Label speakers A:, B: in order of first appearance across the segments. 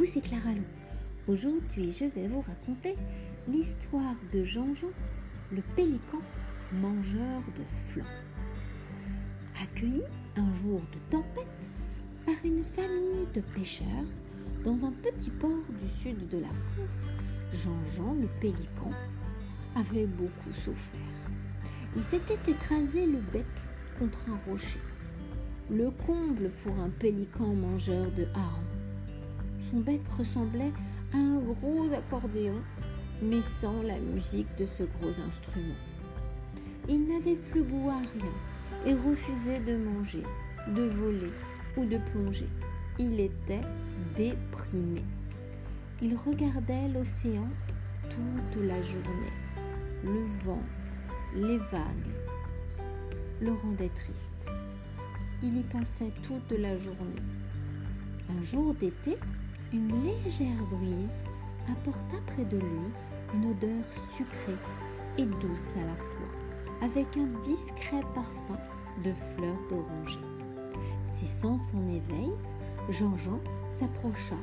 A: C'est Clara Lou. Aujourd'hui, je vais vous raconter l'histoire de Jean-Jean, le pélican mangeur de flancs. Accueilli un jour de tempête par une famille de pêcheurs dans un petit port du sud de la France, Jean-Jean le pélican avait beaucoup souffert. Il s'était écrasé le bec contre un rocher. Le comble pour un pélican mangeur de harengs. Son bec ressemblait à un gros accordéon, mais sans la musique de ce gros instrument. Il n'avait plus goût à rien et refusait de manger, de voler ou de plonger. Il était déprimé. Il regardait l'océan toute la journée. Le vent, les vagues le rendaient triste. Il y pensait toute la journée. Un jour d'été, une légère brise apporta près de lui une odeur sucrée et douce à la fois, avec un discret parfum de fleurs d'oranger. Cessant son éveil, Jean-Jean s'approcha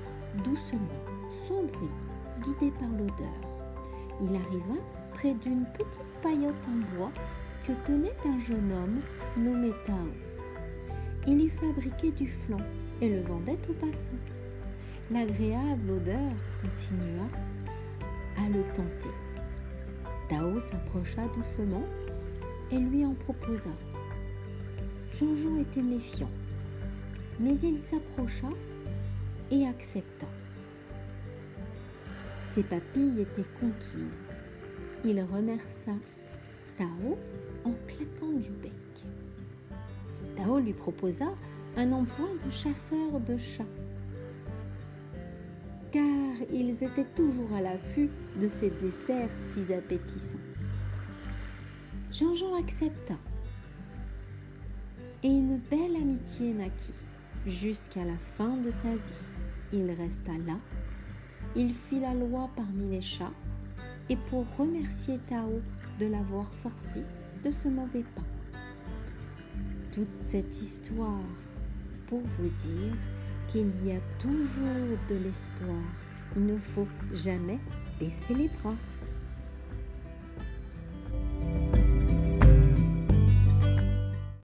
A: doucement, sans bruit, guidé par l'odeur. Il arriva près d'une petite paillote en bois que tenait un jeune homme nommé Tao. Il y fabriquait du flan et le vendait au passant. L'agréable odeur continua à le tenter. Tao s'approcha doucement et lui en proposa. Jean-Jean était méfiant, mais il s'approcha et accepta. Ses papilles étaient conquises. Il remercia Tao en claquant du bec. Tao lui proposa un emploi de chasseur de chats car ils étaient toujours à l'affût de ces desserts si appétissants. Jean-Jean accepta et une belle amitié naquit. Jusqu'à la fin de sa vie, il resta là, il fit la loi parmi les chats et pour remercier Tao de l'avoir sorti de ce mauvais pas. Toute cette histoire pour vous dire qu'il y a toujours de l'espoir. Il ne faut jamais baisser les bras.